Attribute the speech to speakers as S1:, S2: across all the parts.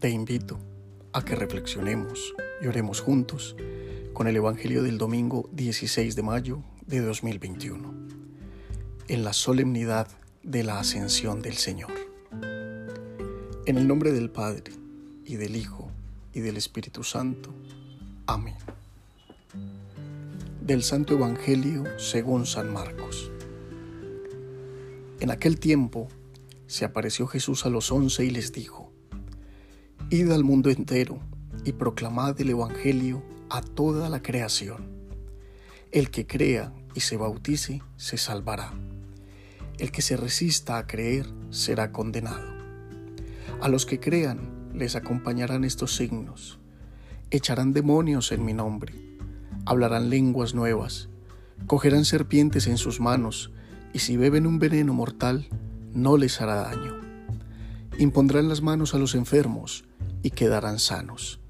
S1: te invito a que reflexionemos y oremos juntos con el Evangelio del domingo 16 de mayo de 2021, en la solemnidad de la ascensión del Señor. En el nombre del Padre, y del Hijo, y del Espíritu Santo. Amén. Del Santo Evangelio según San Marcos. En aquel tiempo se apareció Jesús a los once y les dijo, Id al mundo entero y proclamad el Evangelio a toda la creación. El que crea y se bautice se salvará. El que se resista a creer será condenado. A los que crean les acompañarán estos signos. Echarán demonios en mi nombre, hablarán lenguas nuevas, cogerán serpientes en sus manos, y si beben un veneno mortal, no les hará daño. Impondrán las manos a los enfermos, y quedarán sanos.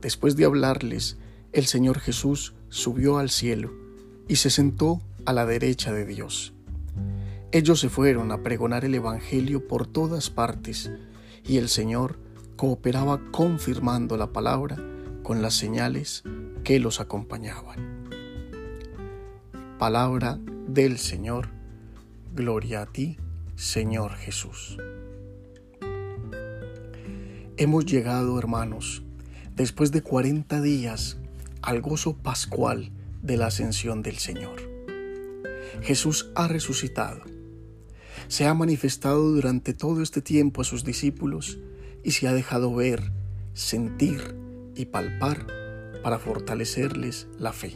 S1: Después de hablarles, el Señor Jesús subió al cielo y se sentó a la derecha de Dios. Ellos se fueron a pregonar el Evangelio por todas partes y el Señor cooperaba confirmando la palabra con las señales que los acompañaban. Palabra del Señor, gloria a ti, Señor Jesús. Hemos llegado, hermanos, después de 40 días, al gozo pascual de la ascensión del Señor. Jesús ha resucitado. Se ha manifestado durante todo este tiempo a sus discípulos y se ha dejado ver, sentir y palpar para fortalecerles la fe,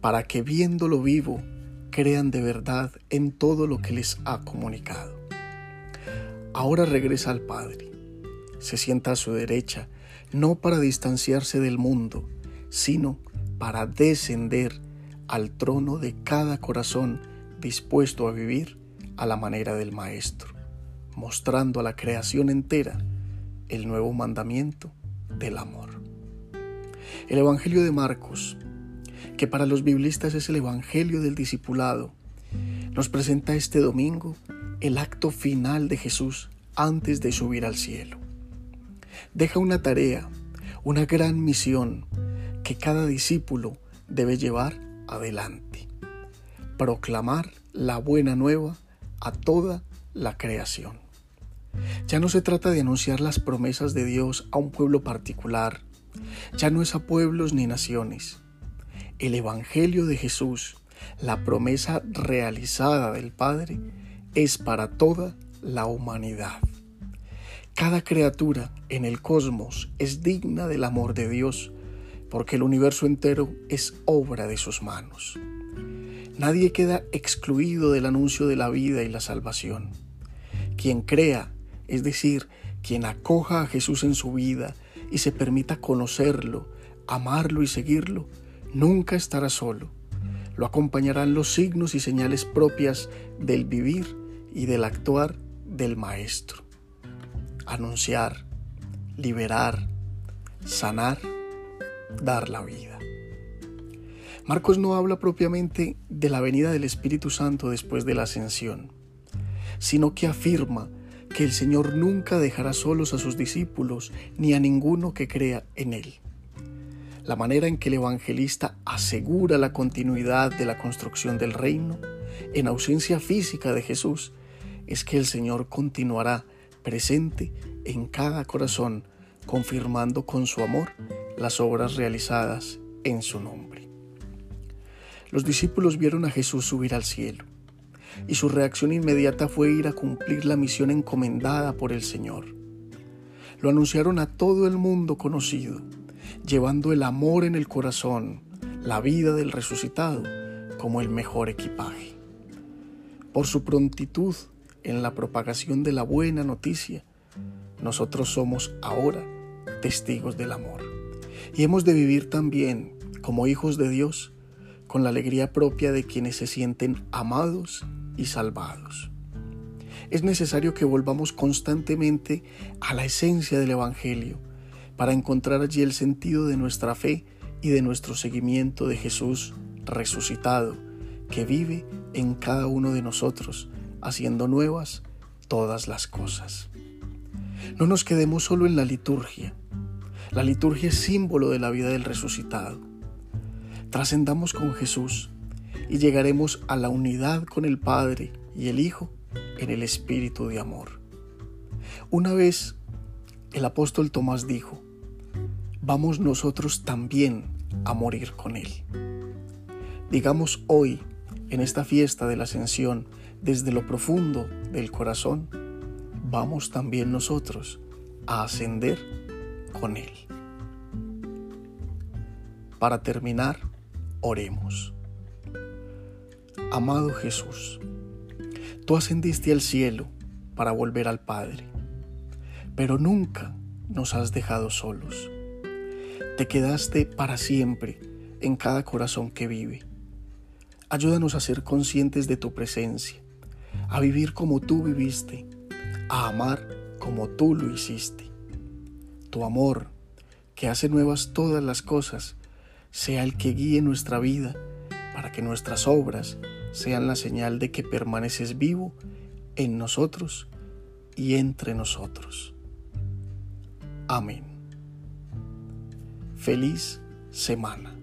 S1: para que viéndolo vivo crean de verdad en todo lo que les ha comunicado. Ahora regresa al Padre se sienta a su derecha, no para distanciarse del mundo, sino para descender al trono de cada corazón dispuesto a vivir a la manera del Maestro, mostrando a la creación entera el nuevo mandamiento del amor. El Evangelio de Marcos, que para los biblistas es el Evangelio del discipulado, nos presenta este domingo el acto final de Jesús antes de subir al cielo deja una tarea, una gran misión que cada discípulo debe llevar adelante. Proclamar la buena nueva a toda la creación. Ya no se trata de anunciar las promesas de Dios a un pueblo particular, ya no es a pueblos ni naciones. El Evangelio de Jesús, la promesa realizada del Padre, es para toda la humanidad. Cada criatura en el cosmos es digna del amor de Dios, porque el universo entero es obra de sus manos. Nadie queda excluido del anuncio de la vida y la salvación. Quien crea, es decir, quien acoja a Jesús en su vida y se permita conocerlo, amarlo y seguirlo, nunca estará solo. Lo acompañarán los signos y señales propias del vivir y del actuar del Maestro anunciar, liberar, sanar, dar la vida. Marcos no habla propiamente de la venida del Espíritu Santo después de la ascensión, sino que afirma que el Señor nunca dejará solos a sus discípulos ni a ninguno que crea en Él. La manera en que el evangelista asegura la continuidad de la construcción del reino en ausencia física de Jesús es que el Señor continuará presente en cada corazón, confirmando con su amor las obras realizadas en su nombre. Los discípulos vieron a Jesús subir al cielo y su reacción inmediata fue ir a cumplir la misión encomendada por el Señor. Lo anunciaron a todo el mundo conocido, llevando el amor en el corazón, la vida del resucitado, como el mejor equipaje. Por su prontitud en la propagación de la buena noticia, nosotros somos ahora testigos del amor. Y hemos de vivir también como hijos de Dios con la alegría propia de quienes se sienten amados y salvados. Es necesario que volvamos constantemente a la esencia del Evangelio para encontrar allí el sentido de nuestra fe y de nuestro seguimiento de Jesús resucitado, que vive en cada uno de nosotros haciendo nuevas todas las cosas. No nos quedemos solo en la liturgia. La liturgia es símbolo de la vida del resucitado. Trascendamos con Jesús y llegaremos a la unidad con el Padre y el Hijo en el Espíritu de amor. Una vez el apóstol Tomás dijo, vamos nosotros también a morir con Él. Digamos hoy, en esta fiesta de la ascensión, desde lo profundo del corazón, vamos también nosotros a ascender con Él. Para terminar, oremos. Amado Jesús, tú ascendiste al cielo para volver al Padre, pero nunca nos has dejado solos. Te quedaste para siempre en cada corazón que vive. Ayúdanos a ser conscientes de tu presencia, a vivir como tú viviste, a amar como tú lo hiciste. Tu amor, que hace nuevas todas las cosas, sea el que guíe nuestra vida para que nuestras obras sean la señal de que permaneces vivo en nosotros y entre nosotros. Amén. Feliz semana.